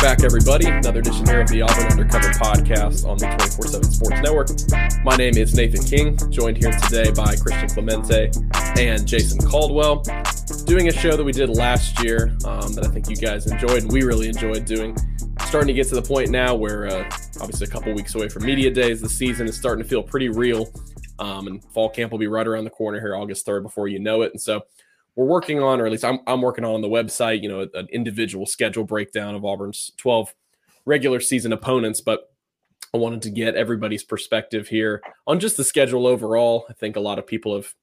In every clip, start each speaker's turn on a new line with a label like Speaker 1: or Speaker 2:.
Speaker 1: Back, everybody. Another edition here of the Auburn Undercover podcast on the 24 7 Sports Network. My name is Nathan King, joined here today by Christian Clemente and Jason Caldwell. Doing a show that we did last year um, that I think you guys enjoyed and we really enjoyed doing. Starting to get to the point now where, uh, obviously, a couple weeks away from Media Days, the season is starting to feel pretty real. Um, and fall camp will be right around the corner here, August 3rd, before you know it. And so, we're working on, or at least I'm, I'm working on, the website, you know, an individual schedule breakdown of Auburn's 12 regular season opponents. But I wanted to get everybody's perspective here on just the schedule overall. I think a lot of people have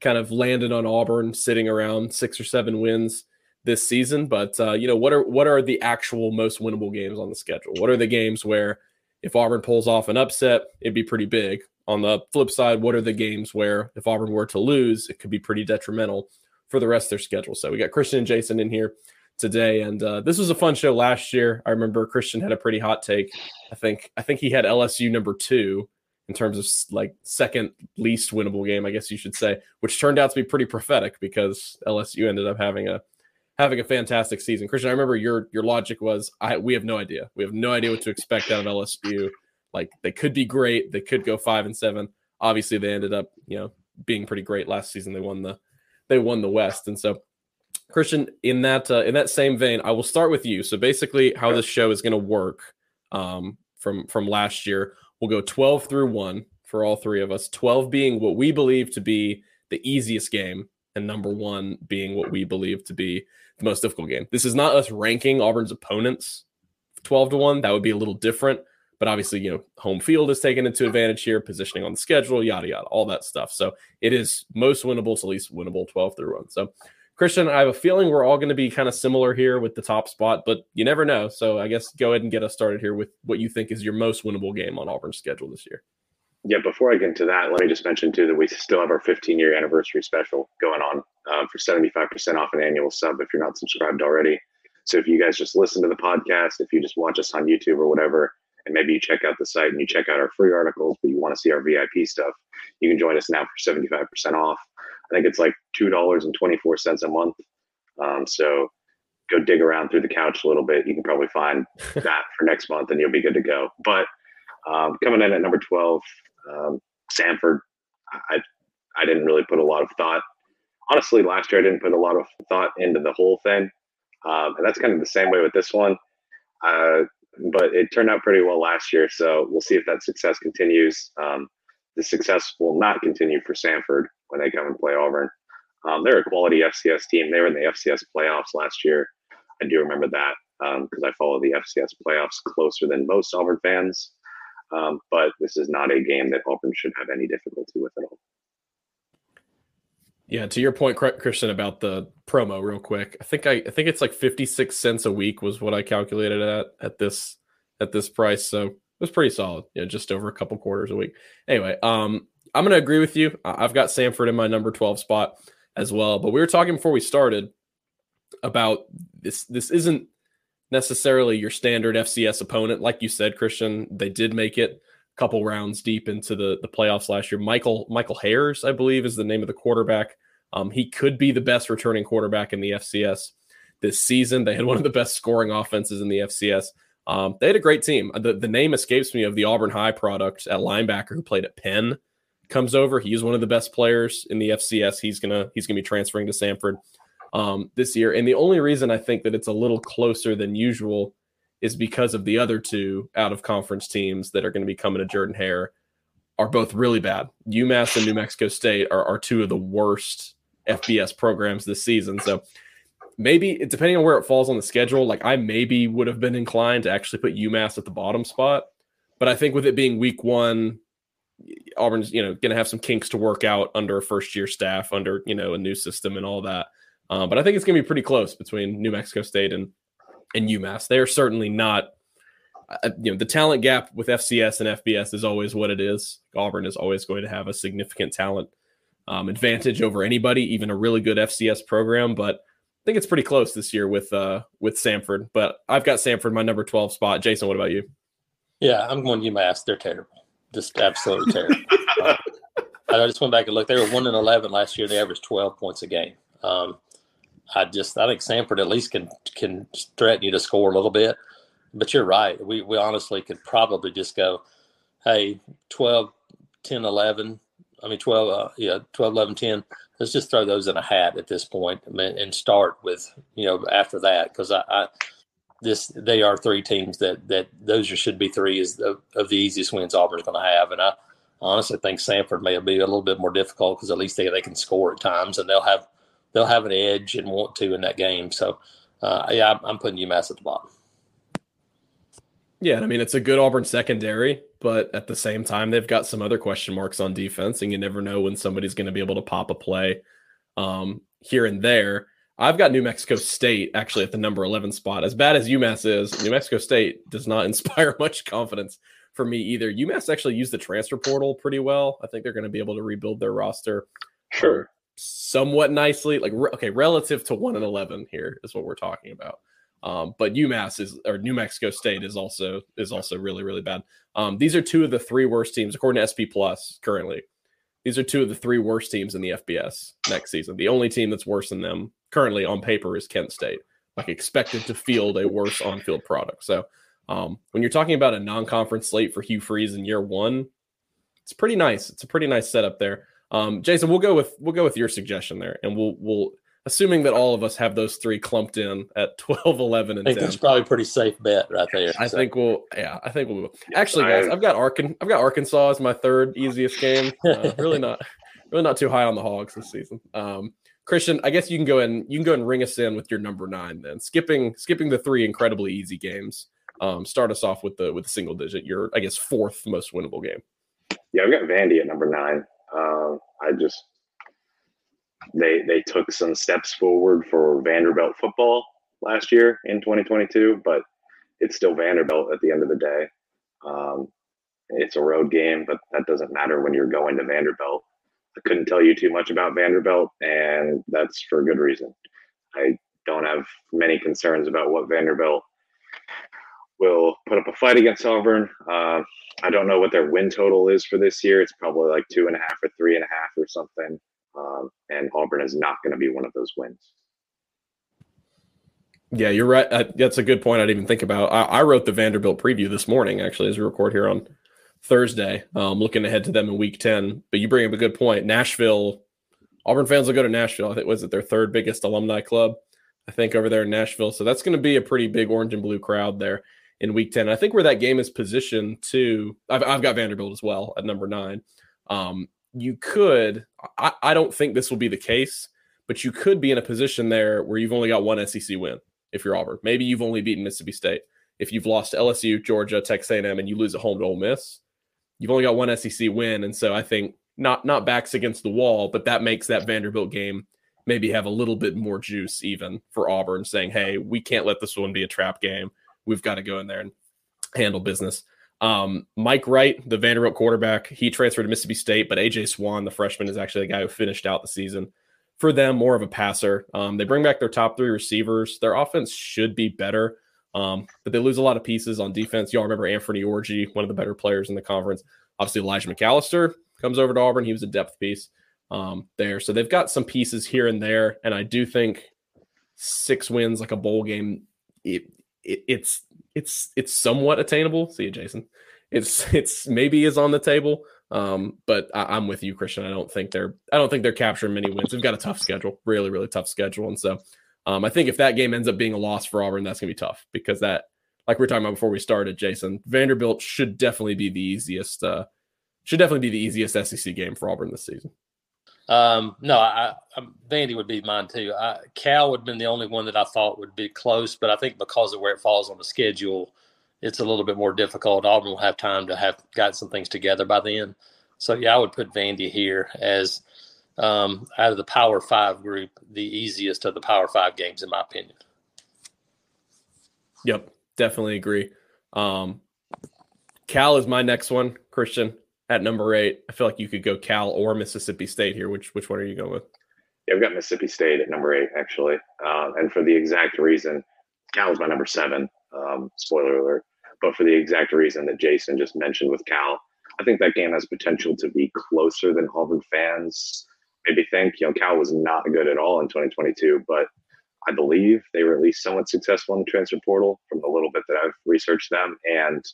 Speaker 1: kind of landed on Auburn sitting around six or seven wins this season. But uh, you know, what are what are the actual most winnable games on the schedule? What are the games where if Auburn pulls off an upset, it'd be pretty big. On the flip side, what are the games where if Auburn were to lose, it could be pretty detrimental for the rest of their schedule. So we got Christian and Jason in here today, and uh, this was a fun show last year. I remember Christian had a pretty hot take. I think I think he had LSU number two in terms of like second least winnable game, I guess you should say, which turned out to be pretty prophetic because LSU ended up having a having a fantastic season. Christian, I remember your your logic was I we have no idea. We have no idea what to expect out of LSU. Like they could be great, they could go five and seven. Obviously, they ended up, you know, being pretty great last season. They won the they won the West. And so, Christian, in that uh, in that same vein, I will start with you. So basically, how this show is going to work um, from from last year, we'll go twelve through one for all three of us. Twelve being what we believe to be the easiest game, and number one being what we believe to be the most difficult game. This is not us ranking Auburn's opponents twelve to one. That would be a little different. But obviously, you know, home field is taken into advantage here, positioning on the schedule, yada yada, all that stuff. So it is most winnable to least winnable 12 through one. So Christian, I have a feeling we're all going to be kind of similar here with the top spot, but you never know. So I guess go ahead and get us started here with what you think is your most winnable game on Auburn's schedule this year.
Speaker 2: Yeah, before I get into that, let me just mention too that we still have our 15 year anniversary special going on uh, for 75% off an annual sub if you're not subscribed already. So if you guys just listen to the podcast, if you just watch us on YouTube or whatever, and maybe you check out the site and you check out our free articles, but you want to see our VIP stuff, you can join us now for 75% off. I think it's like $2.24 a month. Um, so go dig around through the couch a little bit. You can probably find that for next month and you'll be good to go. But um, coming in at number 12, um, Samford, I, I didn't really put a lot of thought. Honestly, last year I didn't put a lot of thought into the whole thing. Um, and that's kind of the same way with this one. Uh, but it turned out pretty well last year. So we'll see if that success continues. Um, the success will not continue for Samford when they come and play Auburn. Um, they're a quality FCS team. They were in the FCS playoffs last year. I do remember that because um, I follow the FCS playoffs closer than most Auburn fans. Um, but this is not a game that Auburn should have any difficulty with at all.
Speaker 1: Yeah, to your point, Christian, about the promo, real quick. I think I, I think it's like fifty six cents a week was what I calculated at at this at this price. So it was pretty solid. Yeah, just over a couple quarters a week. Anyway, um, I'm gonna agree with you. I've got Samford in my number twelve spot as well. But we were talking before we started about this. This isn't necessarily your standard FCS opponent, like you said, Christian. They did make it couple rounds deep into the the playoffs last year. Michael Michael Hiers, I believe, is the name of the quarterback. Um, he could be the best returning quarterback in the FCS this season. They had one of the best scoring offenses in the FCS. Um, they had a great team. The, the name escapes me of the Auburn High product at linebacker who played at Penn comes over. He is one of the best players in the FCS. He's gonna he's gonna be transferring to Samford um, this year. And the only reason I think that it's a little closer than usual is because of the other two out of conference teams that are going to be coming to Jordan Hare are both really bad. UMass and New Mexico State are, are two of the worst FBS programs this season. So maybe depending on where it falls on the schedule, like I maybe would have been inclined to actually put UMass at the bottom spot. But I think with it being week one, Auburn's you know going to have some kinks to work out under a first year staff, under you know a new system and all that. Um, but I think it's going to be pretty close between New Mexico State and and UMass. They are certainly not. Uh, you know the talent gap with FCS and FBS is always what it is. Auburn is always going to have a significant talent um, advantage over anybody, even a really good FCS program. But I think it's pretty close this year with uh, with Samford. But I've got Samford my number twelve spot. Jason, what about you?
Speaker 3: Yeah, I'm going UMass. They're terrible, just absolutely terrible. uh, I just went back and looked. They were one and eleven last year. They averaged twelve points a game. Um, I just I think Samford at least can can threaten you to score a little bit. But you're right. We we honestly could probably just go, hey, 12, 10, 11. I mean, 12, uh, yeah, 12, 11, 10. Let's just throw those in a hat at this point and start with, you know, after that. Because I, I, this, they are three teams that, that those should be three is the, of the easiest wins Auburn's going to have. And I honestly think Samford may be a little bit more difficult because at least they, they can score at times and they'll have, they'll have an edge and want to in that game. So, uh, yeah, I'm, I'm putting UMass at the bottom.
Speaker 1: Yeah, I mean it's a good Auburn secondary, but at the same time they've got some other question marks on defense, and you never know when somebody's going to be able to pop a play um, here and there. I've got New Mexico State actually at the number 11 spot. As bad as UMass is, New Mexico State does not inspire much confidence for me either. UMass actually used the transfer portal pretty well. I think they're going to be able to rebuild their roster.
Speaker 2: Sure.
Speaker 1: Somewhat nicely, like okay, relative to one and eleven here is what we're talking about. Um, but UMass is or New Mexico State is also is also really really bad. Um, these are two of the three worst teams according to SP Plus currently. These are two of the three worst teams in the FBS next season. The only team that's worse than them currently on paper is Kent State, like expected to field a worse on-field product. So um, when you're talking about a non-conference slate for Hugh Freeze in year one, it's pretty nice. It's a pretty nice setup there. Um, Jason, we'll go with we'll go with your suggestion there, and we'll we'll assuming that all of us have those three clumped in at 12, 11, and
Speaker 3: I think
Speaker 1: 10.
Speaker 3: that's probably a pretty safe bet right there.
Speaker 1: I
Speaker 3: so.
Speaker 1: think we'll, yeah, I think we'll. Actually, guys, I've got Arkan, I've got Arkansas as my third easiest game. Uh, really not, really not too high on the Hogs this season. Um, Christian, I guess you can go and you can go and ring us in with your number nine then. Skipping, skipping the three incredibly easy games. Um, start us off with the with a single digit. Your, I guess, fourth most winnable game.
Speaker 2: Yeah, I've got Vandy at number nine. Uh, I just they they took some steps forward for Vanderbilt football last year in 2022, but it's still Vanderbilt at the end of the day. Um, it's a road game, but that doesn't matter when you're going to Vanderbilt. I couldn't tell you too much about Vanderbilt, and that's for a good reason. I don't have many concerns about what Vanderbilt will put up a fight against Auburn. Uh, I don't know what their win total is for this year. It's probably like two and a half or three and a half or something. Um, and Auburn is not going to be one of those wins.
Speaker 1: Yeah, you're right. That's a good point. I didn't even think about. I, I, wrote the Vanderbilt preview this morning, actually, as we record here on Thursday. Um, looking ahead to them in Week Ten. But you bring up a good point. Nashville, Auburn fans will go to Nashville. I think was it their third biggest alumni club. I think over there in Nashville. So that's going to be a pretty big orange and blue crowd there in Week Ten. I think where that game is positioned to, I've, I've got Vanderbilt as well at number nine. Um, you could, I, I don't think this will be the case, but you could be in a position there where you've only got one SEC win if you're Auburn. Maybe you've only beaten Mississippi State. If you've lost LSU, Georgia, Texas A&M, and you lose at home to Ole Miss, you've only got one SEC win. And so I think not not backs against the wall, but that makes that Vanderbilt game maybe have a little bit more juice even for Auburn, saying, "Hey, we can't let this one be a trap game. We've got to go in there and handle business." Um, Mike Wright, the Vanderbilt quarterback, he transferred to Mississippi State, but AJ Swann, the freshman, is actually the guy who finished out the season. For them, more of a passer. Um, they bring back their top three receivers. Their offense should be better, um, but they lose a lot of pieces on defense. Y'all remember Anfernee Orji, one of the better players in the conference. Obviously, Elijah McAllister comes over to Auburn. He was a depth piece um, there. So they've got some pieces here and there. And I do think six wins, like a bowl game, it, it, it's it's it's somewhat attainable. See you, Jason. It's it's maybe is on the table. Um, but I, am with you, Christian. I don't think they're I don't think they're capturing many wins. They've got a tough schedule, really, really tough schedule. And so um, I think if that game ends up being a loss for Auburn, that's gonna be tough because that, like we were talking about before we started, Jason, Vanderbilt should definitely be the easiest. Uh, should definitely be the easiest SEC game for Auburn this season.
Speaker 3: Um, no, I, I, Vandy would be mine too. I, Cal would have been the only one that I thought would be close, but I think because of where it falls on the schedule, it's a little bit more difficult. Auburn will have time to have got some things together by then. So yeah, I would put Vandy here as um, out of the Power Five group, the easiest of the Power Five games, in my opinion.
Speaker 1: Yep, definitely agree. Um, Cal is my next one, Christian at number eight. I feel like you could go Cal or Mississippi State here. Which which one are you going with?
Speaker 2: Yeah, I've got Mississippi State at number eight actually, um, and for the exact reason, Cal is my number seven. Um, spoiler alert, but for the exact reason that Jason just mentioned with Cal, I think that game has potential to be closer than Auburn fans maybe think. You know, Cal was not good at all in 2022, but I believe they were at least somewhat successful in the transfer portal from the little bit that I've researched them. And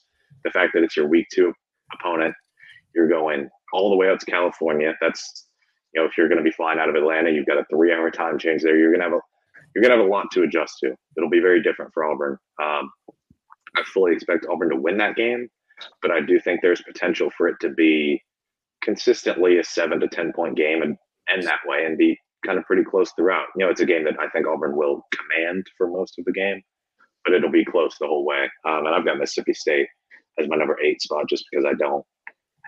Speaker 2: the fact that it's your week two opponent, you're going all the way out to California. That's, you know, if you're going to be flying out of Atlanta, you've got a three hour time change there. You're going to have a, you're going to have a lot to adjust to. It'll be very different for Auburn. Um, I fully expect Auburn to win that game, but I do think there's potential for it to be consistently a seven to 10 point game and end that way and be kind of pretty close throughout. You know, it's a game that I think Auburn will command for most of the game, but it'll be close the whole way. Um, and I've got Mississippi State as my number eight spot just because I don't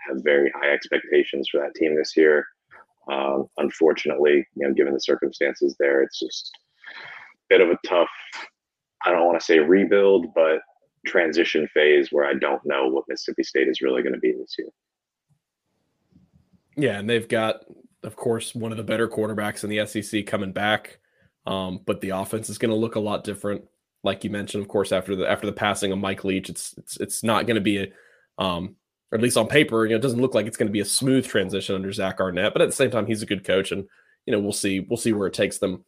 Speaker 2: have very high expectations for that team this year. Um, unfortunately, you know, given the circumstances there, it's just a bit of a tough, I don't want to say rebuild, but transition phase where I don't know what Mississippi State is really going to be this year.
Speaker 1: Yeah, and they've got of course, one of the better quarterbacks in the SEC coming back. Um, but the offense is going to look a lot different. Like you mentioned, of course, after the after the passing of Mike Leach, it's it's it's not going to be a, um, or at least on paper, you know, it doesn't look like it's going to be a smooth transition under Zach Arnett. But at the same time, he's a good coach, and you know, we'll see we'll see where it takes them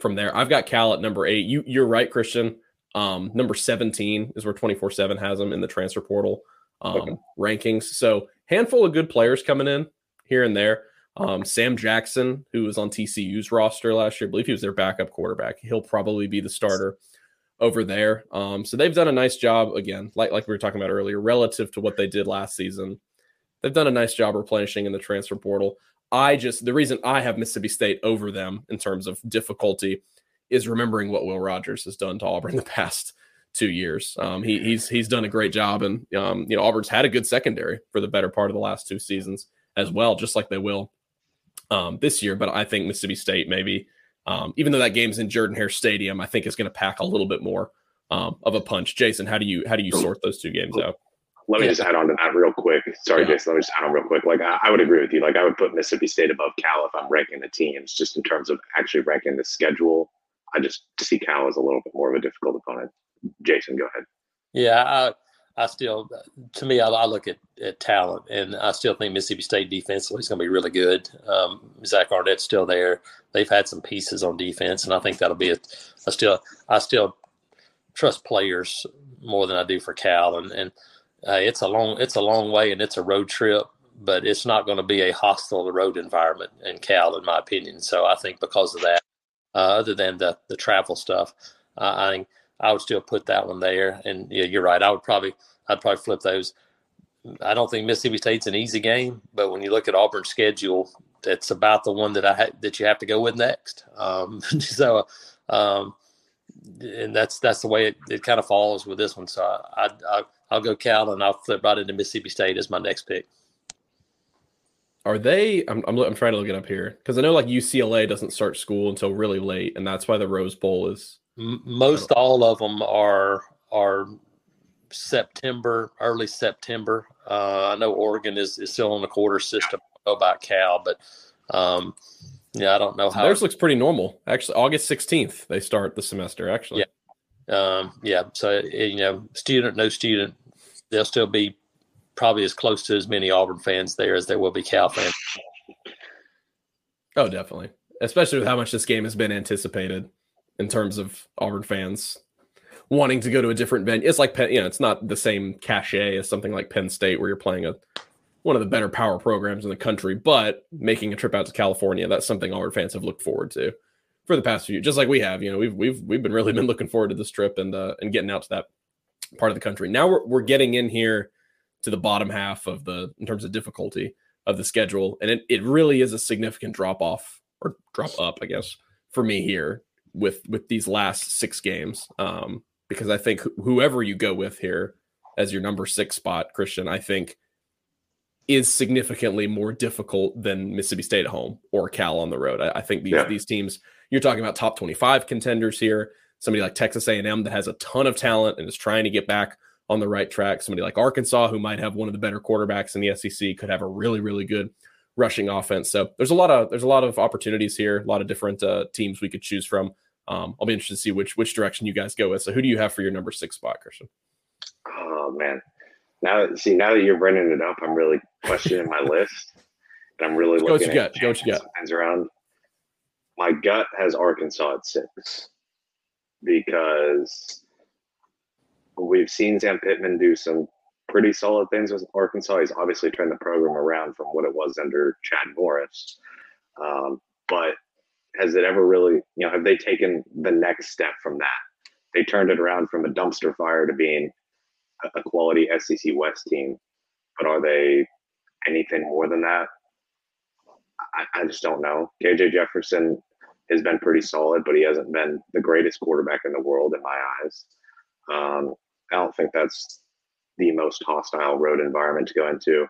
Speaker 1: from there. I've got Cal at number eight. You you're right, Christian. Um, number seventeen is where twenty four seven has them in the transfer portal um, okay. rankings. So handful of good players coming in here and there. Um, Sam Jackson, who was on TCU's roster last year, I believe he was their backup quarterback. He'll probably be the starter over there. Um, so they've done a nice job again, like like we were talking about earlier, relative to what they did last season. They've done a nice job replenishing in the transfer portal. I just the reason I have Mississippi State over them in terms of difficulty is remembering what Will Rogers has done to Auburn the past two years. Um, he, he's he's done a great job, and um, you know Auburn's had a good secondary for the better part of the last two seasons as well, just like they will um, this year, but I think Mississippi State maybe, um, even though that game's in Jordan Hare Stadium, I think it's going to pack a little bit more um, of a punch. Jason, how do you how do you sort those two games out?
Speaker 2: Let me yeah. just add on to that real quick. Sorry, yeah. Jason. Let me just add on real quick. Like I, I, would agree with you. Like I would put Mississippi State above Cal if I'm ranking the teams, just in terms of actually ranking the schedule. I just see Cal as a little bit more of a difficult opponent. Jason, go ahead.
Speaker 3: Yeah, I, I still, to me, I, I, look at, at talent, and I still think Mississippi State defensively is going to be really good. Um, Zach Arnett's still there. They've had some pieces on defense, and I think that'll be a. I still, I still trust players more than I do for Cal, and and uh, it's a long, it's a long way, and it's a road trip, but it's not going to be a hostile road environment in Cal, in my opinion. So I think because of that, uh, other than the the travel stuff, uh, I think I would still put that one there. And yeah, you're right. I would probably I'd probably flip those. I don't think Mississippi State's an easy game, but when you look at Auburn's schedule, that's about the one that I ha- that you have to go with next. Um, so, um, and that's that's the way it, it kind of falls with this one. So I, I I'll go Cal and I'll flip right into Mississippi State as my next pick.
Speaker 1: Are they? I'm, I'm, I'm trying to look it up here because I know like UCLA doesn't start school until really late, and that's why the Rose Bowl is
Speaker 3: most all of them are are September, early September. Uh, I know Oregon is, is still on the quarter system. I know about Cal, but um, yeah, I don't know how.
Speaker 1: Theirs looks pretty normal. Actually, August 16th they start the semester. Actually,
Speaker 3: yeah, um, yeah. So you know, student, no student, they'll still be probably as close to as many Auburn fans there as there will be Cal fans.
Speaker 1: Oh, definitely. Especially with how much this game has been anticipated in terms of Auburn fans wanting to go to a different venue. It's like you know, it's not the same cachet as something like Penn State where you're playing a one of the better power programs in the country, but making a trip out to California, that's something Auburn fans have looked forward to for the past few, just like we have. You know, we've we've we've been really been looking forward to this trip and uh, and getting out to that part of the country. Now we're we're getting in here to the bottom half of the in terms of difficulty of the schedule, and it, it really is a significant drop off or drop up, I guess, for me here with with these last six games. Um, because I think wh- whoever you go with here as your number six spot, Christian, I think is significantly more difficult than Mississippi State at home or Cal on the road. I, I think these
Speaker 2: Yeah.
Speaker 1: these teams you're talking about top 25 contenders here. Somebody like Texas A&M that has a ton of talent and is trying to get back on the right track. Somebody like Arkansas who might have one of the better quarterbacks in the SEC could have a really really good rushing offense. So there's a lot of there's a lot of opportunities here, a lot of different uh, teams we could choose from. Um, I'll be interested to see which which direction you guys go with. So who do you have for your number six spot, Christian?
Speaker 2: Oh man. Now see now that you're bringing it up, I'm really questioning my list. And I'm really
Speaker 1: Go what
Speaker 2: looking
Speaker 1: you
Speaker 2: at
Speaker 1: got. Go what you got.
Speaker 2: around. My gut has Arkansas at six because we've seen Sam Pittman do some pretty solid things with Arkansas. He's obviously turned the program around from what it was under Chad Morris. Um, but has it ever really, you know, have they taken the next step from that? They turned it around from a dumpster fire to being a- quality SEC West team. But are they anything more than that? I, I just don't know. KJ Jefferson has been pretty solid, but he hasn't been the greatest quarterback in the world in my eyes. Um, I don't think that's the most hostile road environment to go into.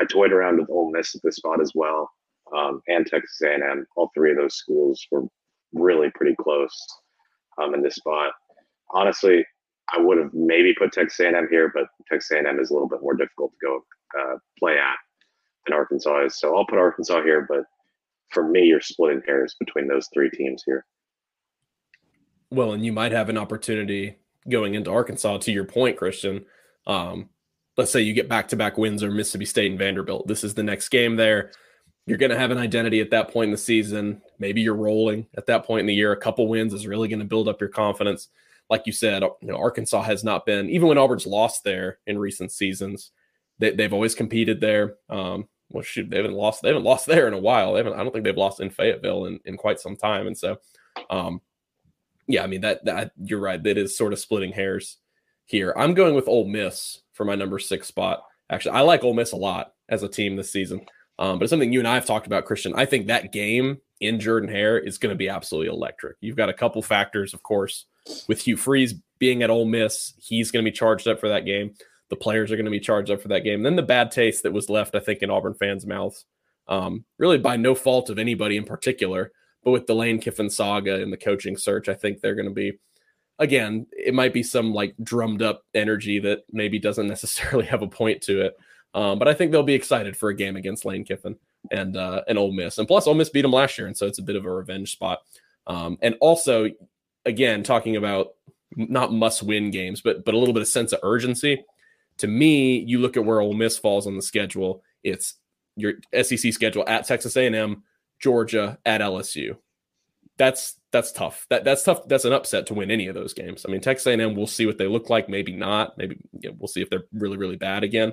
Speaker 2: I toyed around with Ole Miss at this spot as well, um, and Texas A&M. All three of those schools were really pretty close um, in this spot. Honestly, I would have maybe put Texas A&M here, but Texas A&M is a little bit more difficult to go uh, play at than Arkansas is. So I'll put Arkansas here, but for me, you're splitting hairs between those three teams here.
Speaker 1: Well, and you might have an opportunity going into Arkansas. To your point, Christian, um, let's say you get back to back wins or Mississippi State and Vanderbilt. This is the next game there. You're going to have an identity at that point in the season. Maybe you're rolling at that point in the year. A couple wins is really going to build up your confidence. Like you said, you know, Arkansas has not been, even when Auburn's lost there in recent seasons, they, they've always competed there. Um, well, shoot, they haven't lost. They haven't lost there in a while. They haven't. I don't think they've lost in Fayetteville in, in quite some time. And so, um, yeah, I mean that that you're right. That is sort of splitting hairs here. I'm going with Ole Miss for my number six spot. Actually, I like Ole Miss a lot as a team this season. Um, but it's something you and I have talked about, Christian. I think that game in Jordan Hare is going to be absolutely electric. You've got a couple factors, of course, with Hugh Freeze being at Ole Miss. He's going to be charged up for that game. The players are going to be charged up for that game. Then the bad taste that was left, I think, in Auburn fans' mouths, um, really by no fault of anybody in particular, but with the Lane Kiffin saga and the coaching search, I think they're going to be again, it might be some like drummed up energy that maybe doesn't necessarily have a point to it. Um, but I think they'll be excited for a game against Lane Kiffin and uh, and Ole Miss. And plus, Ole Miss beat them last year, and so it's a bit of a revenge spot. Um, and also, again, talking about not must win games, but but a little bit of sense of urgency. To me, you look at where Ole Miss falls on the schedule. It's your SEC schedule at Texas A&M, Georgia, at LSU. That's that's tough. That that's tough. That's an upset to win any of those games. I mean, Texas A&M, we'll see what they look like. Maybe not. Maybe you know, we'll see if they're really really bad again.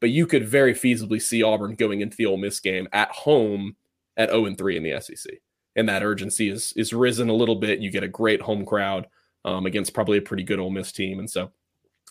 Speaker 1: But you could very feasibly see Auburn going into the Ole Miss game at home at 0 and 3 in the SEC, and that urgency is is risen a little bit. You get a great home crowd um, against probably a pretty good Ole Miss team, and so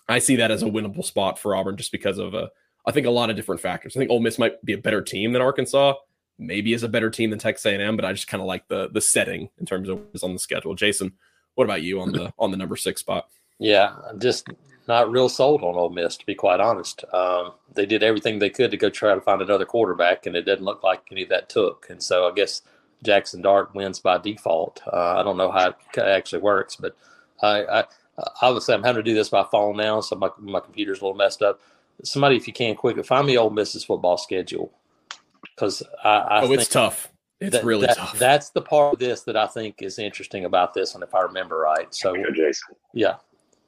Speaker 1: I see that as a winnable spot for Auburn just because of a I think a lot of different factors. I think Ole Miss might be a better team than Arkansas. Maybe is a better team than Texas A&M, but I just kind of like the the setting in terms of what's on the schedule. Jason, what about you on the on the number six spot?
Speaker 3: Yeah, I'm just not real sold on Ole Miss, to be quite honest. Um, they did everything they could to go try to find another quarterback, and it doesn't look like any of that took. And so I guess Jackson Dart wins by default. Uh, I don't know how it actually works, but I, I obviously I'm having to do this by phone now, so my my computer's a little messed up. Somebody, if you can, quickly find me Ole Miss's football schedule because I, I
Speaker 1: oh,
Speaker 3: think
Speaker 1: it's tough. It's
Speaker 3: that-
Speaker 1: really
Speaker 3: that-
Speaker 1: tough.
Speaker 3: That's the part of this that I think is interesting about this one, if I remember right. So
Speaker 2: Go, Jason.
Speaker 3: yeah,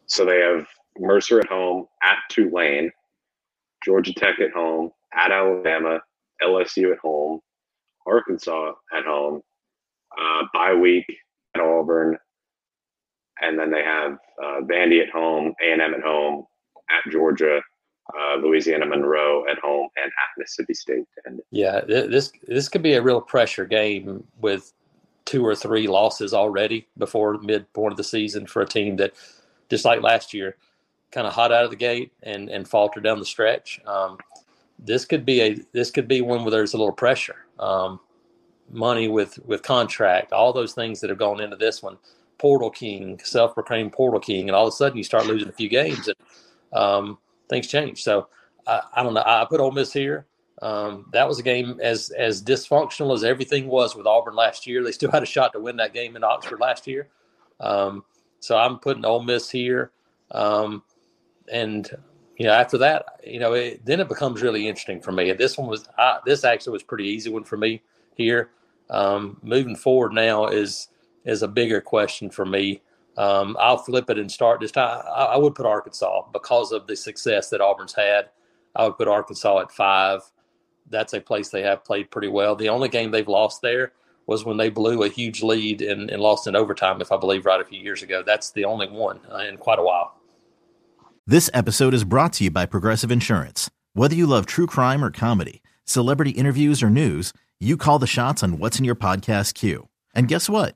Speaker 2: So they have Mercer at home, at Tulane, Georgia Tech at home, at Alabama, LSU at home, Arkansas at home, uh, bye week at Auburn, and then they have uh, Vandy at home, A and M at home, at Georgia, uh, Louisiana Monroe at home, and at Mississippi State it.
Speaker 3: Yeah, th- this this could be a real pressure game with two or three losses already before midpoint of the season for a team that, just like last year, kind of hot out of the gate and and falter down the stretch. Um, this could be a this could be one where there's a little pressure, um, money with with contract, all those things that have gone into this one. Portal king, self-proclaimed portal king, and all of a sudden you start losing a few games and um, things change. So I, I, don't know. I put Ole Miss here. Um, that was a game as as dysfunctional as everything was with Auburn last year. They still had a shot to win that game in Oxford last year. Um, so I'm putting Ole Miss here. Um, and you know, after that, you know, it, then it becomes really interesting for me. This one was I, this actually was pretty easy one for me here. Um, moving forward now is is a bigger question for me. Um, I'll flip it and start this time. I, I, would put Arkansas because of the success that Auburn's had. I would put Arkansas at five. That's a place they have played pretty well. The only game they've lost there was when they blew a huge lead and, and lost in overtime, if I believe right, a few years ago. That's the only one uh, in quite a while.
Speaker 4: This episode is brought to you by Progressive Insurance. Whether you love true crime or comedy, celebrity interviews or news, you call the shots on what's in your podcast queue. And guess what?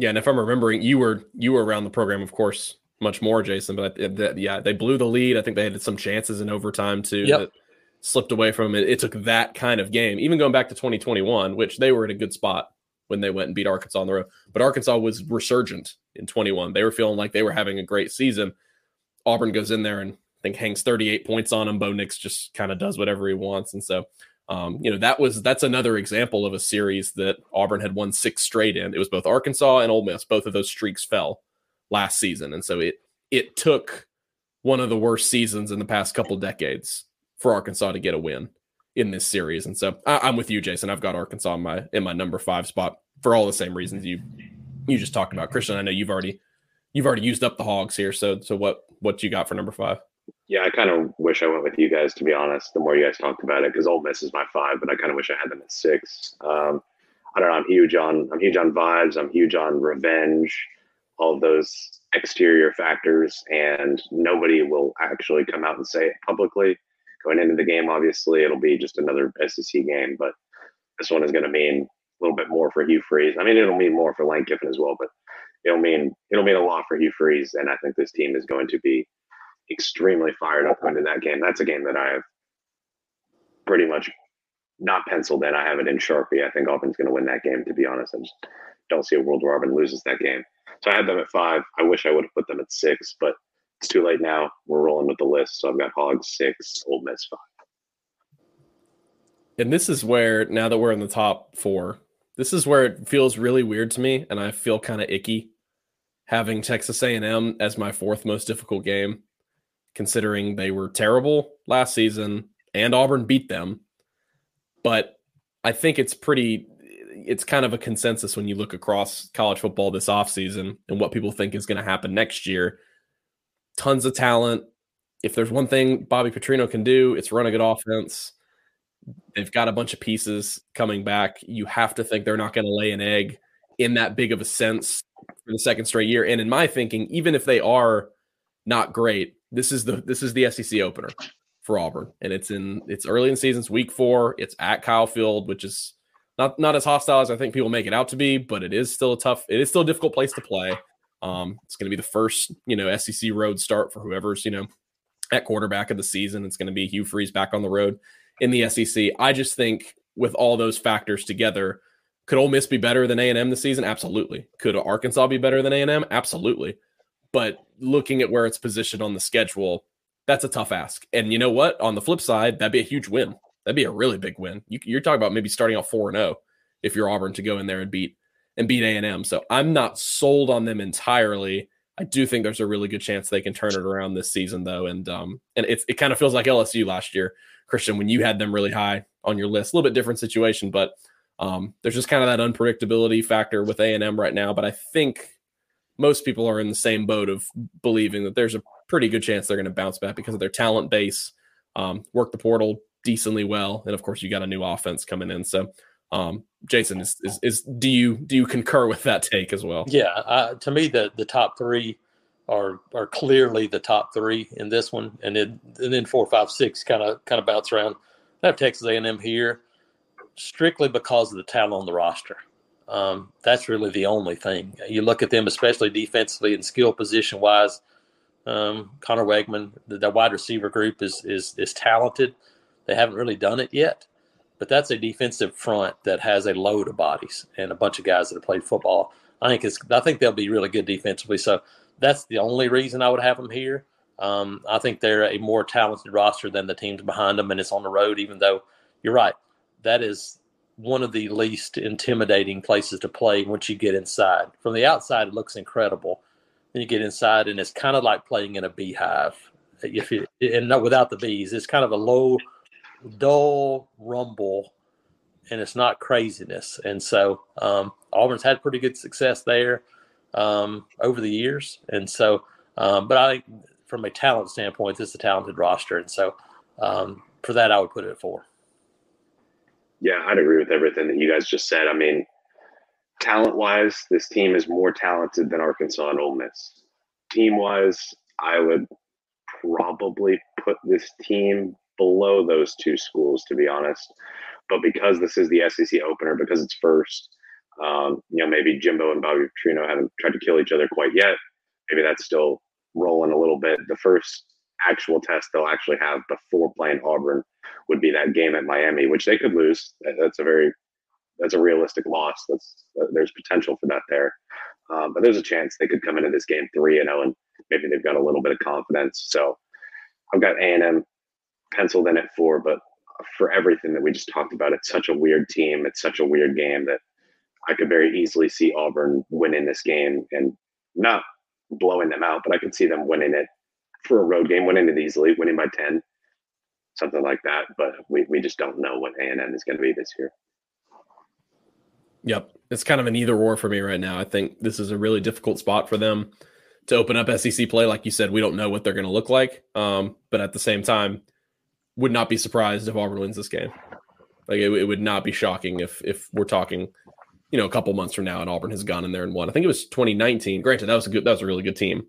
Speaker 1: Yeah, and if I'm remembering, you were you were around the program, of course, much more, Jason. But uh, yeah, they blew the lead. I think they had some chances in overtime too yep. that slipped away from it. It took that kind of game, even going back to 2021, which they were in a good spot when they went and beat Arkansas on the road. But Arkansas was resurgent in 21. They were feeling like they were having a great season. Auburn goes in there and I think hangs 38 points on them. Bo Nix just kind of does whatever he wants. And so, um, you know, that was that's another example of a series that Auburn had won six straight in. It was both Arkansas and Ole Miss. Both of those streaks fell last season. And so it it took one of the worst seasons in the past couple decades for Arkansas to get a win in this series. And so I, am with you, Jason. I've got Arkansas in my in my number five spot for all the same reasons you you just talked about. Christian, I know you've already you've already used up the hogs here. So so what what you got for number five?
Speaker 2: Yeah, I kind of wish I went with you guys to be honest. The more you guys talked about it, because Ole Miss is my five, but I kind of wish I had them at six. Um, I don't know. I'm huge on I'm huge on vibes. I'm huge on revenge. All of those exterior factors, and nobody will actually come out and say it publicly. Going into the game, obviously, it'll be just another SEC game, but this one is going to mean a little bit more for Hugh Freeze. I mean, it'll mean more for Lane Kiffin as well, but it'll mean it'll mean a lot for Hugh Freeze, and I think this team is going to be extremely fired up going to that game. That's a game that I have pretty much not penciled in. I have it in Sharpie. I think Auburn's going to win that game. To be honest, I just don't see a world where Auburn loses that game. So I had them at five. I wish I would have put them at six, but it's too late now. We're rolling with the list. So I've got Hogs six, Ole Miss five.
Speaker 1: And this is where now that we're in the top four, this is where it feels really weird to me, and I feel kind of icky having Texas A&M as my fourth most difficult game, considering they were terrible last season and Auburn beat them. But I think it's pretty it's kind of a consensus when you look across college football this offseason and what people think is going to happen next year. Tons of talent. If there's one thing Bobby Petrino can do, it's run a good offense. They've got a bunch of pieces coming back. You have to think they're not going to lay an egg in that big of a sense for the second straight year. And in my thinking, even if they are not great, this is the this is the SEC opener for Auburn, and it's in it's early in the season. It's week four. It's at Kyle Field, which is not not as hostile as I think people make it out to be, but it is still a tough. It is still a difficult place to play. Um, it's going to be the first you know SEC road start for whoever's you know at quarterback of the season. It's going to be Hugh Freeze back on the road in the SEC. I just think with all those factors together, could Ole Miss be better than A&M this season? Absolutely. Could Arkansas be better than A&M? Absolutely. But looking at where it's positioned on the schedule, that's a tough ask. And you know what? On the flip side, that'd be a huge win. That'd be a really big win. You, are talking about maybe starting out four and zero oh if you're Auburn to go in there and beat and beat A and M. So I'm not sold on them entirely. I do think there's a really good chance they can turn it around this season, though, and um, and it it kind of feels like LSU last year, Christian, when you had them really high on your list. A little bit different situation, but um, there's just kind of that unpredictability factor with A and M right now. But I think most people are in the same boat of believing that there's a pretty good chance they're going to bounce back because of their talent base, um, work the portal decently well, and of course you got a new offense coming in. So, um, Jason, is, is, is do you do you concur with that take as well?
Speaker 3: Yeah, uh, to me the the top three are are clearly the top three in this one, and then and then four, five, six kind of kind of bounce around. I have Texas A and M here strictly because of the talent on the roster. Um, that's really the only thing. You look at them, especially defensively and skill position wise. Um, Conner Weigman, the, the, wide receiver group is is is talented. They haven't really done it yet, but that's a defensive front that has a load of bodies and a bunch of guys that have played football. I think it's I think they'll be really good defensively. So that's the only reason I would have them here. Um, I think they're a more talented roster than the teams behind them, and it's on the road. Even though you're right, that is one of the least intimidating places to play once you get inside. From the outside, it looks incredible. Then you get inside, and it's kind of like playing in a beehive. If you and not without the bees, it's kind of a low, dull rumble, and it's not craziness. And so um, Auburn's had pretty good success there um, over the years, and so. Um, but I think from a talent standpoint, this is a talented roster, and so um, for that, I would put it at four.
Speaker 2: Yeah, I'd agree with everything that you guys just said. I mean, talent wise, this team is more talented than Arkansas and Ole Miss. Team wise, I would probably put this team below those two schools, to be honest. But because this is the SEC opener, because it's first, um, you know, maybe Jimbo and Bobby Petrino haven't tried to kill each other quite yet. Maybe that's still rolling a little bit. The first actual test they'll actually have before playing Auburn would be that game at Miami, which they could lose. That's a very that's a realistic loss. That's uh, there's potential for that there, um, but there's a chance they could come into this game three and zero, oh, and maybe they've got a little bit of confidence. So I've got A and M penciled in at four, but for everything that we just talked about, it's such a weird team. It's such a weird game that I could very easily see Auburn winning this game and not blowing them out, but I could see them winning it for a road game, winning it easily, winning by 10, something like that. But we, we just don't know what A&M is going to be this year.
Speaker 1: Yep. It's kind of an either or for me right now. I think this is a really difficult spot for them to open up SEC play. Like you said, we don't know what they're going to look like. Um, but at the same time, would not be surprised if Auburn wins this game. Like it, it, would not be shocking if if we're talking, you know, a couple months from now and Auburn has gone in there and won. I think it was 2019. Granted, that was a good, that was a really good team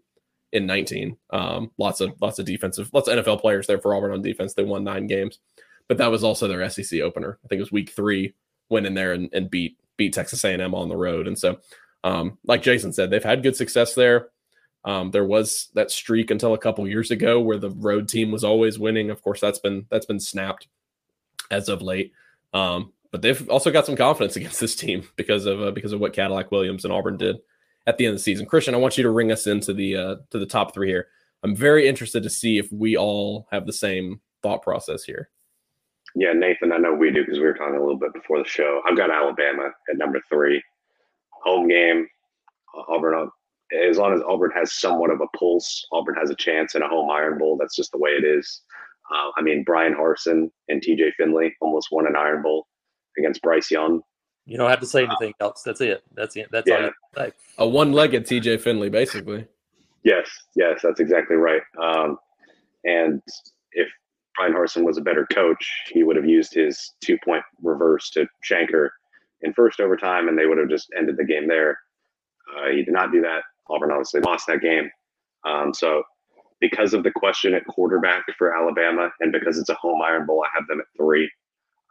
Speaker 1: in 19. Um, lots of lots of defensive, lots of NFL players there for Auburn on defense. They won nine games, but that was also their SEC opener. I think it was week three. Went in there and, and beat beat Texas A&M on the road, and so um, like Jason said, they've had good success there. Um, there was that streak until a couple years ago where the road team was always winning. Of course, that's been that's been snapped as of late. Um, but they've also got some confidence against this team because of uh, because of what Cadillac Williams and Auburn did at the end of the season. Christian, I want you to ring us into the uh, to the top three here. I'm very interested to see if we all have the same thought process here.
Speaker 2: Yeah, Nathan, I know we do because we were talking a little bit before the show. I've got Alabama at number three. Home game, Auburn. As long as Auburn has somewhat of a pulse, Auburn has a chance in a home Iron Bowl. That's just the way it is. Uh, I mean, Bryan Harsin and TJ Finley almost won an Iron Bowl against Bryce Young.
Speaker 3: You don't have to say anything else. That's it. That's it. That's yeah. all you
Speaker 1: A one-legged TJ Finley, basically.
Speaker 2: Yes, yes, that's exactly right. Um, and if Bryan Harsin was a better coach, he would have used his two-point reverse to Shenker in first overtime, and they would have just ended the game there. Uh, he did not do that. Auburn obviously lost that game. Um, so, because of the question at quarterback for Alabama, and because it's a home Iron Bowl, I have them at three.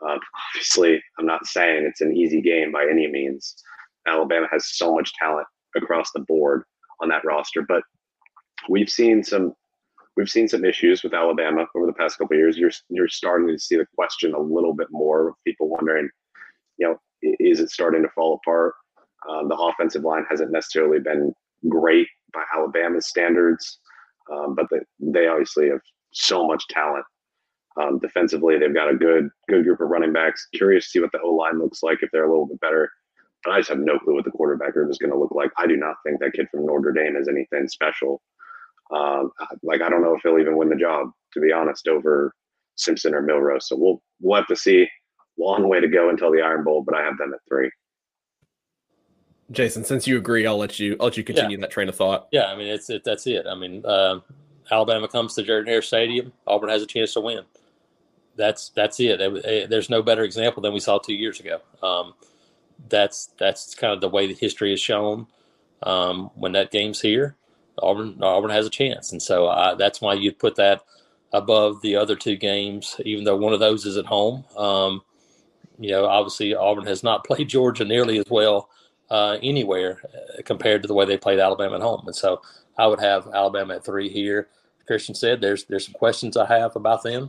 Speaker 2: Uh, obviously, I'm not saying it's an easy game by any means. Alabama has so much talent across the board on that roster, but we've seen some we've seen some issues with Alabama over the past couple years. You're you're starting to see the question a little bit more. Of people wondering, you know, is it starting to fall apart? Um, the offensive line hasn't necessarily been great by Alabama's standards, um, but the, they obviously have so much talent Um, defensively, they've got a good good group of running backs. Curious to see what the O line looks like if they're a little bit better. But I just have no clue what the quarterback room is going to look like. I do not think that kid from Notre Dame is anything special. Um, like I don't know if he'll even win the job, to be honest, over Simpson or Milroe. So we'll we'll have to see. Long way to go until the Iron Bowl, but I have them at three.
Speaker 1: Jason, since you agree, I'll let you I'll let you continue yeah. that train of thought.
Speaker 3: Yeah, I mean it's it, that's it. I mean, uh, Alabama comes to Jordan Hare Stadium, Auburn has a chance to win. That's that's it. Eh, there's no better example than we saw two years ago. Um, that's that's kind of the way the history is shown. Um, when that game's here, Auburn Auburn has a chance, and so I, that's why you'd put that above the other two games, even though one of those is at home. Um, you know, obviously Auburn has not played Georgia nearly as well uh, anywhere uh, compared to the way they played Alabama at home, and so I would have Alabama at three here. Christian said there's there's some questions I have about them.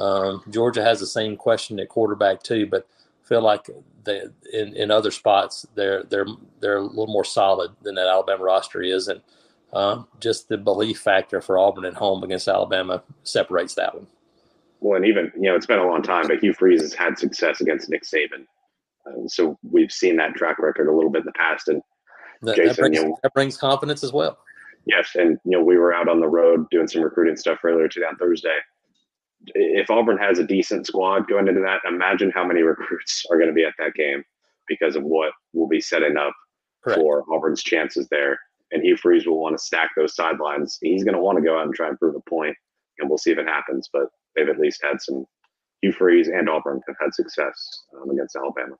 Speaker 3: Um, Georgia has the same question at quarterback too, but feel like they in, in other spots they're they're they're a little more solid than that Alabama roster is, and uh, just the belief factor for Auburn at home against Alabama separates that one.
Speaker 2: Well, and even you know it's been a long time, but Hugh Freeze has had success against Nick Saban, uh, so we've seen that track record a little bit in the past. And
Speaker 3: that, Jason, that brings, you know, that brings confidence as well.
Speaker 2: Yes, and you know we were out on the road doing some recruiting stuff earlier today on Thursday. If Auburn has a decent squad going into that, imagine how many recruits are going to be at that game because of what will be setting up Correct. for Auburn's chances there and Hugh Freeze will want to stack those sidelines. He's going to want to go out and try and prove a point, and we'll see if it happens. But they've at least had some. Hugh Freeze and Auburn have had success um, against Alabama.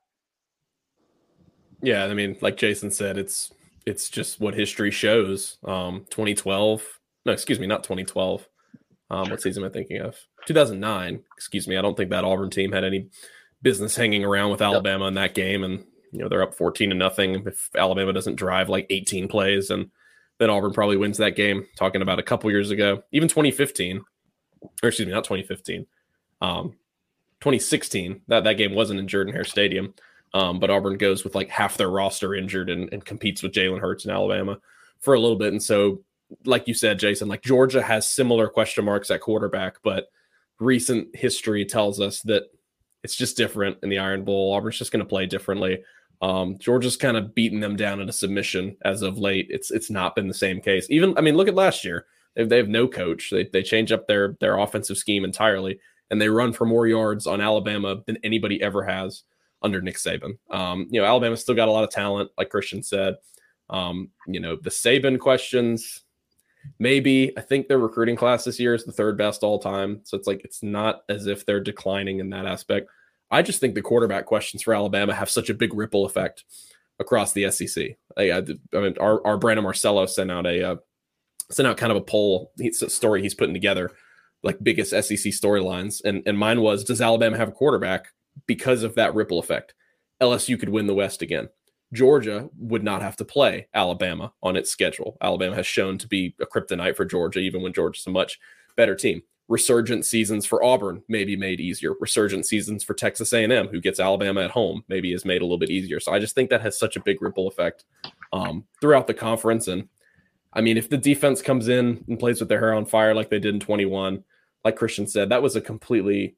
Speaker 1: Yeah, I mean, like Jason said, it's it's just what history shows. Um, 2012, no, excuse me, not 2012. Um, what season am I thinking of? 2009. Excuse me. I don't think that Auburn team had any business hanging around with Alabama in that game, and you know they're up 14 to nothing if alabama doesn't drive like 18 plays and then auburn probably wins that game talking about a couple years ago even 2015 or excuse me not 2015 um 2016 that that game wasn't in jordan hare stadium um, but auburn goes with like half their roster injured and, and competes with jalen hurts in alabama for a little bit and so like you said jason like georgia has similar question marks at quarterback but recent history tells us that it's just different in the iron bowl auburn's just going to play differently um, Georgia's kind of beaten them down in a submission as of late. It's it's not been the same case. Even I mean, look at last year. They, they have no coach. They they change up their their offensive scheme entirely, and they run for more yards on Alabama than anybody ever has under Nick Saban. Um, you know, Alabama's still got a lot of talent, like Christian said. Um, you know, the Saban questions, maybe. I think their recruiting class this year is the third best all time. So it's like it's not as if they're declining in that aspect. I just think the quarterback questions for Alabama have such a big ripple effect across the SEC. I, I, I mean, our, our Brandon Marcello sent out a uh, sent out kind of a poll it's a story he's putting together, like biggest SEC storylines, and and mine was does Alabama have a quarterback because of that ripple effect? LSU could win the West again. Georgia would not have to play Alabama on its schedule. Alabama has shown to be a kryptonite for Georgia, even when Georgia's a much better team resurgent seasons for Auburn may be made easier. Resurgent seasons for Texas A&M, who gets Alabama at home, maybe is made a little bit easier. So I just think that has such a big ripple effect um, throughout the conference. And I mean, if the defense comes in and plays with their hair on fire like they did in 21, like Christian said, that was a completely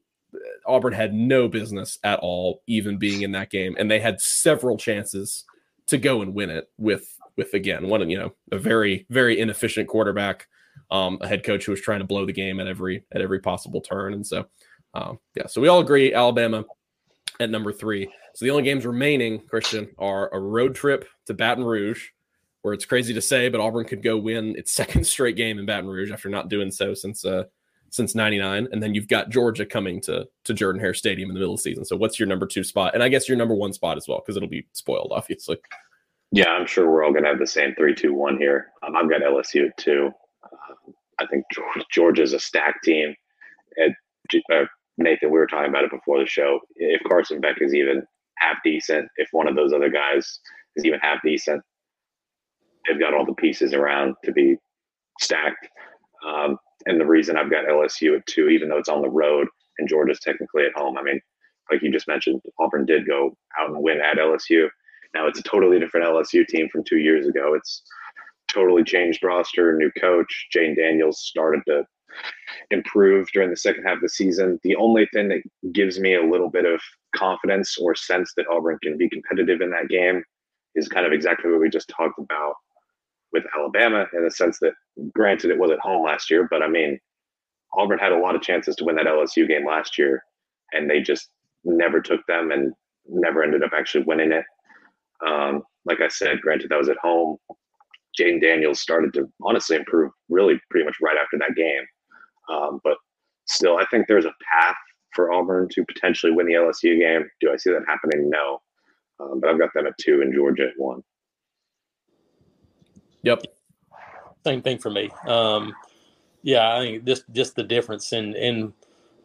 Speaker 1: Auburn had no business at all even being in that game, and they had several chances to go and win it with with again one you know a very very inefficient quarterback um, a head coach who was trying to blow the game at every at every possible turn. And so, um, yeah, so we all agree Alabama at number three. So the only games remaining, Christian, are a road trip to Baton Rouge, where it's crazy to say, but Auburn could go win its second straight game in Baton Rouge after not doing so since uh, since '99. And then you've got Georgia coming to to Jordan Hare Stadium in the middle of the season. So what's your number two spot? And I guess your number one spot as well, because it'll be spoiled, obviously.
Speaker 2: Yeah, I'm sure we're all going to have the same three, two, one here. Um, I've got LSU at two. I think Georgia's a stacked team. And, uh, Nathan, we were talking about it before the show. If Carson Beck is even half decent, if one of those other guys is even half decent, they've got all the pieces around to be stacked. Um, and the reason I've got LSU at two, even though it's on the road and Georgia's technically at home, I mean, like you just mentioned, Auburn did go out and win at LSU. Now it's a totally different LSU team from two years ago. It's totally changed roster, new coach. Jayden Daniels started to improve during the second half of the season. The only thing that gives me a little bit of confidence or sense that Auburn can be competitive in that game is kind of exactly what we just talked about with Alabama in the sense that, granted, it was at home last year, but I mean, Auburn had a lot of chances to win that LSU game last year, and they just never took them and never ended up actually winning it. Um, like I said, granted, that was at home. Jayden Daniels started to honestly improve really pretty much right after that game. Um, but still, I think there's a path for Auburn to potentially win the LSU game. Do I see that happening? No. Um, but I've got them at two and Georgia at one.
Speaker 1: Yep.
Speaker 3: Same thing for me. Um, yeah, I think just just the difference in in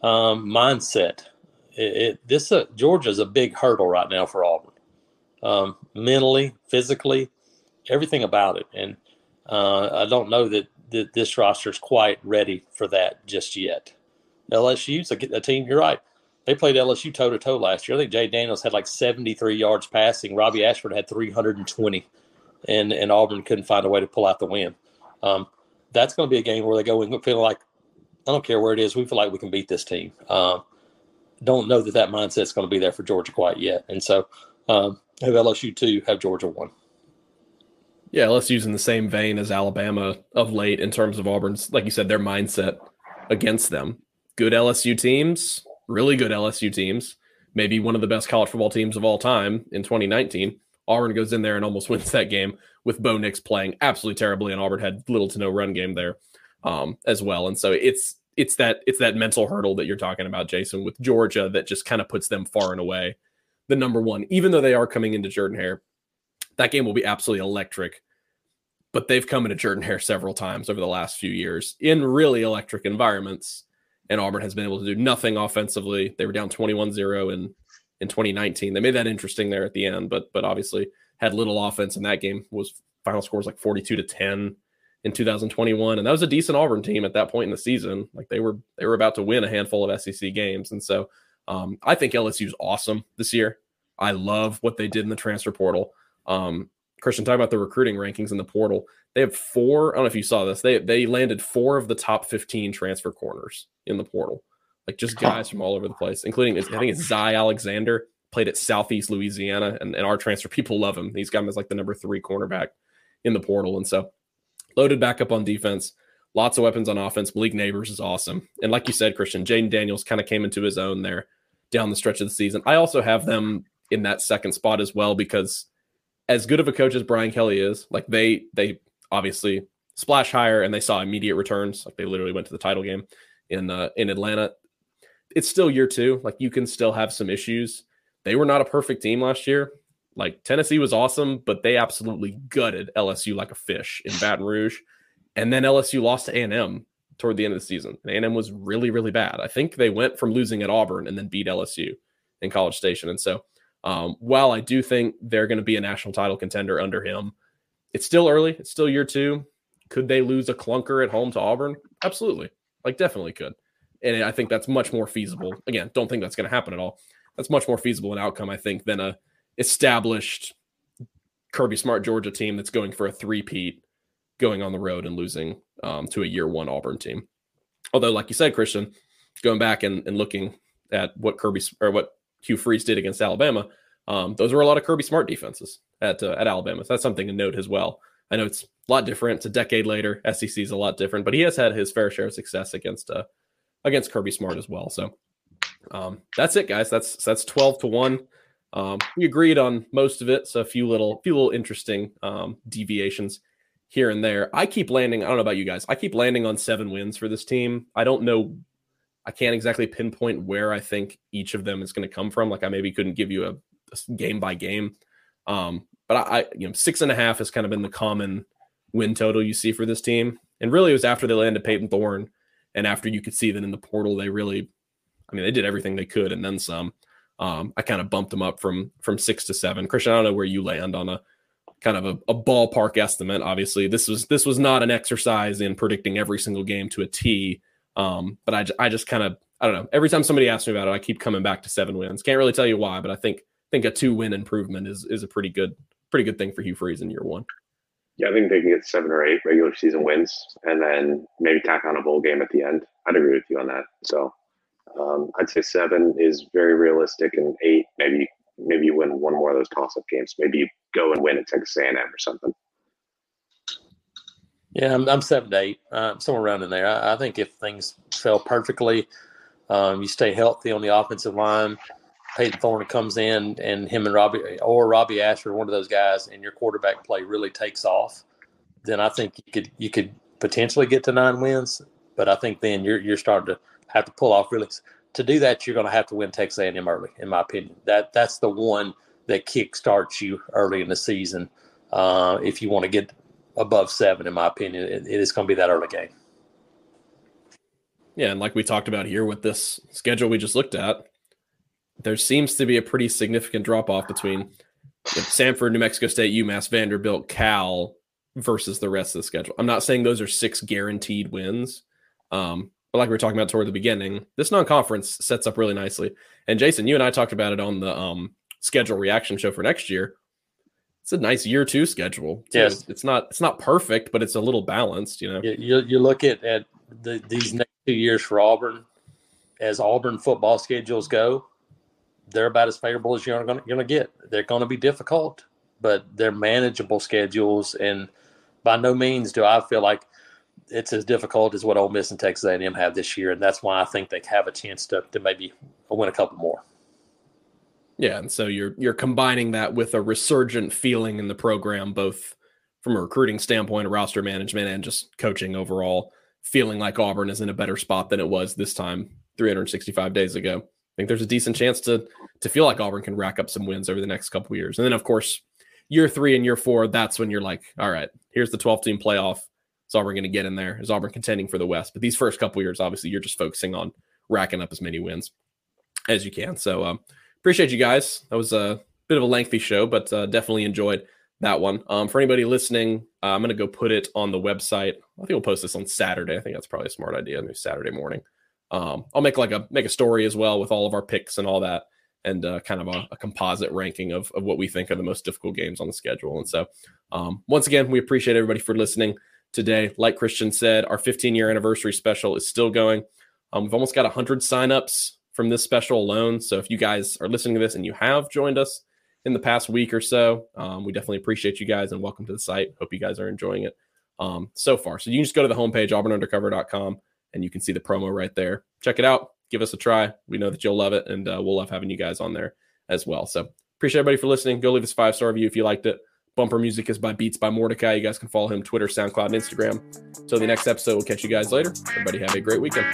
Speaker 3: um, mindset. It, it this uh, Georgia's a big hurdle right now for Auburn, um, mentally, physically, everything about it, and uh, I don't know that, that this roster is quite ready for that just yet. LSU's a, a team. You're right. They played LSU toe to toe last year. I think Jay Daniels had like 73 yards passing. Robbie Ashford had 320, and and Auburn couldn't find a way to pull out the win. Um, that's going to be a game where they go in feeling like I don't care where it is. We feel like we can beat this team. Uh, don't know that that mindset's going to be there for Georgia quite yet, and so um, have LSU two, have Georgia one.
Speaker 1: Yeah, LSU's in the same vein as Alabama of late in terms of Auburn's, like you said, their mindset against them. Good LSU teams, really good LSU teams, maybe one of the best college football teams of all time in 2019. Auburn goes in there and almost wins that game with Bo Nix playing absolutely terribly, and Auburn had little to no run game there um, as well. And so it's it's that it's that mental hurdle that you're talking about, Jason, with Georgia that just kind of puts them far and away the number one, even though they are coming into Jordan Hare. That game will be absolutely electric. But they've come into Jordan Hare several times over the last few years in really electric environments and Auburn has been able to do nothing offensively. They were down 21-0 in in 2019. They made that interesting there at the end, but but obviously had little offense in that game. Was final scores like 42 to 10 in 2021, and that was a decent Auburn team at that point in the season. Like they were they were about to win a handful of SEC games, and so um, I think LSU's awesome this year. I love what they did in the transfer portal. Um, Christian, talking about the recruiting rankings in the portal, they have four. I don't know if you saw this. They they landed four of the top 15 transfer corners in the portal, like just guys from all over the place, including I think it's Zy Alexander played at Southeast Louisiana, and, and our transfer people love him. He's got him as like the number three cornerback in the portal, and so loaded back up on defense. Lots of weapons on offense. Malik Nabers is awesome, and like you said, Christian, Jayden Daniels kind of came into his own there down the stretch of the season. I also have them in that second spot as well because as good of a coach as Brian Kelly is, like they they obviously splash higher and they saw immediate returns. Like they literally went to the title game in uh, in Atlanta. It's still year two. Like you can still have some issues. They were not a perfect team last year. Like Tennessee was awesome, but they absolutely gutted LSU like a fish in Baton Rouge. And then LSU lost to A&M toward the end of the season. And A&M was really, really bad. I think they went from losing at Auburn and then beat LSU in College Station. And so um, while I do think they're going to be a national title contender under him, it's still early. It's still year two. Could they lose a clunker at home to Auburn? Absolutely. Like, definitely could. And I think that's much more feasible. Again, don't think that's going to happen at all. That's much more feasible an outcome, I think, than a established Kirby Smart Georgia team that's going for a three-peat, going on the road and losing um, to a year one Auburn team. Although, like you said, Christian, going back and, and looking at what Kirby or what Hugh Freeze did against Alabama, um, those were a lot of Kirby Smart defenses at uh, at Alabama. So that's something to note as well. I know it's a lot different. It's a decade later. SEC is a lot different, but he has had his fair share of success against uh, against Kirby Smart as well. So um, that's it, guys. That's that's twelve to one. Um, we agreed on most of it, so a few little few little interesting um, deviations here and there. I keep landing. I don't know about you guys. I keep landing on seven wins for this team. I don't know I can't exactly pinpoint where I think each of them is going to come from. Like I maybe couldn't give you a, a game by game, um, but I, I, you know, six and a half has kind of been the common win total you see for this team. And really, it was after they landed Payton Thorne, and after you could see that in the portal, they really, I mean, they did everything they could and then some. Um, I kind of bumped them up from from six to seven. Christian, I don't know where you land on a kind of a, a ballpark estimate. Obviously, this was this was not an exercise in predicting every single game to a T. Um, but I, I just kind of I don't know. Every time somebody asks me about it, I keep coming back to seven wins. Can't really tell you why, but I think think a two win improvement is is a pretty good pretty good thing for Hugh Freeze in year one.
Speaker 2: Yeah, I think they can get seven or eight regular season wins, and then maybe tack on a bowl game at the end. I'd agree with you on that. So um, I'd say seven is very realistic, and eight maybe maybe you win one more of those toss up games. Maybe you go and win at Texas A&M or something.
Speaker 3: Yeah, I'm, I'm seven to eight, uh, somewhere around in there. I, I, think if things fell perfectly, um, you stay healthy on the offensive line. Payton Thorne comes in, and him and Robbie or Robbie Ashford, one of those guys, and your quarterback play really takes off. Then I think you could you could potentially get to nine wins, but I think then you're you're starting to have to pull off really. To do that, you're going to have to win Texas A&M early, in my opinion. That that's the one that kick starts you early in the season. Uh, if you want to get above seven, in my opinion, it, it is going to be that early game.
Speaker 1: Yeah, and like we talked about here with this schedule we just looked at, there seems to be a pretty significant drop off between Samford, New Mexico State, UMass, Vanderbilt, Cal versus the rest of the schedule. I'm not saying those are six guaranteed wins, um, but like we were talking about toward the beginning, this non-conference sets up really nicely. And Jason, you and I talked about it on the um, schedule reaction show for next year. It's a nice year two schedule.
Speaker 3: Too. Yes,
Speaker 1: it's not it's not perfect, but it's a little balanced. You know,
Speaker 3: you, you look at at the, these next two years for Auburn, as Auburn football schedules go, they're about as favorable as you're going to get. They're going to be difficult, but they're manageable schedules, and by no means do I feel like it's as difficult as what Ole Miss and Texas A&M have this year, and that's why I think they have a chance to, to maybe win a couple more.
Speaker 1: Yeah, and so you're you're combining that with a resurgent feeling in the program, both from a recruiting standpoint, roster management, and just coaching overall, feeling like Auburn is in a better spot than it was this time 365 days ago. I think there's a decent chance to to feel like Auburn can rack up some wins over the next couple years. And then of course, year three and year four, that's when you're like, all right, here's the 12 team playoff. Is Auburn going to get in there? Is Auburn contending for the West? But these first couple years, obviously, you're just focusing on racking up as many wins as you can. So um, appreciate you guys. That was a bit of a lengthy show, but uh, definitely enjoyed that one. Um, for anybody listening, uh, I'm going to go put it on the website. I think we'll post this on Saturday. I think that's probably a smart idea. Maybe Saturday morning. Um, I'll make like a make a story as well with all of our picks and all that, and uh, kind of a, a, composite ranking of, of what we think are the most difficult games on the schedule. And so, um, once again, we appreciate everybody for listening today. Like Christian said, our 15 year anniversary special is still going. Um, we've almost got 100 signups from this special alone. So if you guys are listening to this and you have joined us in the past week or so, um, we definitely appreciate you guys and welcome to the site. Hope you guys are enjoying it um, so far. So you can just go to the homepage, auburnundercover.com, and you can see the promo right there. Check it out. Give us a try. We know that you'll love it, and uh, we'll love having you guys on there as well. So appreciate everybody for listening. Go leave us five star review if you liked it. Bumper music is by Beats by Mordecai. You guys can follow him Twitter, SoundCloud, and Instagram. Until the next episode, we'll catch you guys later. Everybody have a great weekend.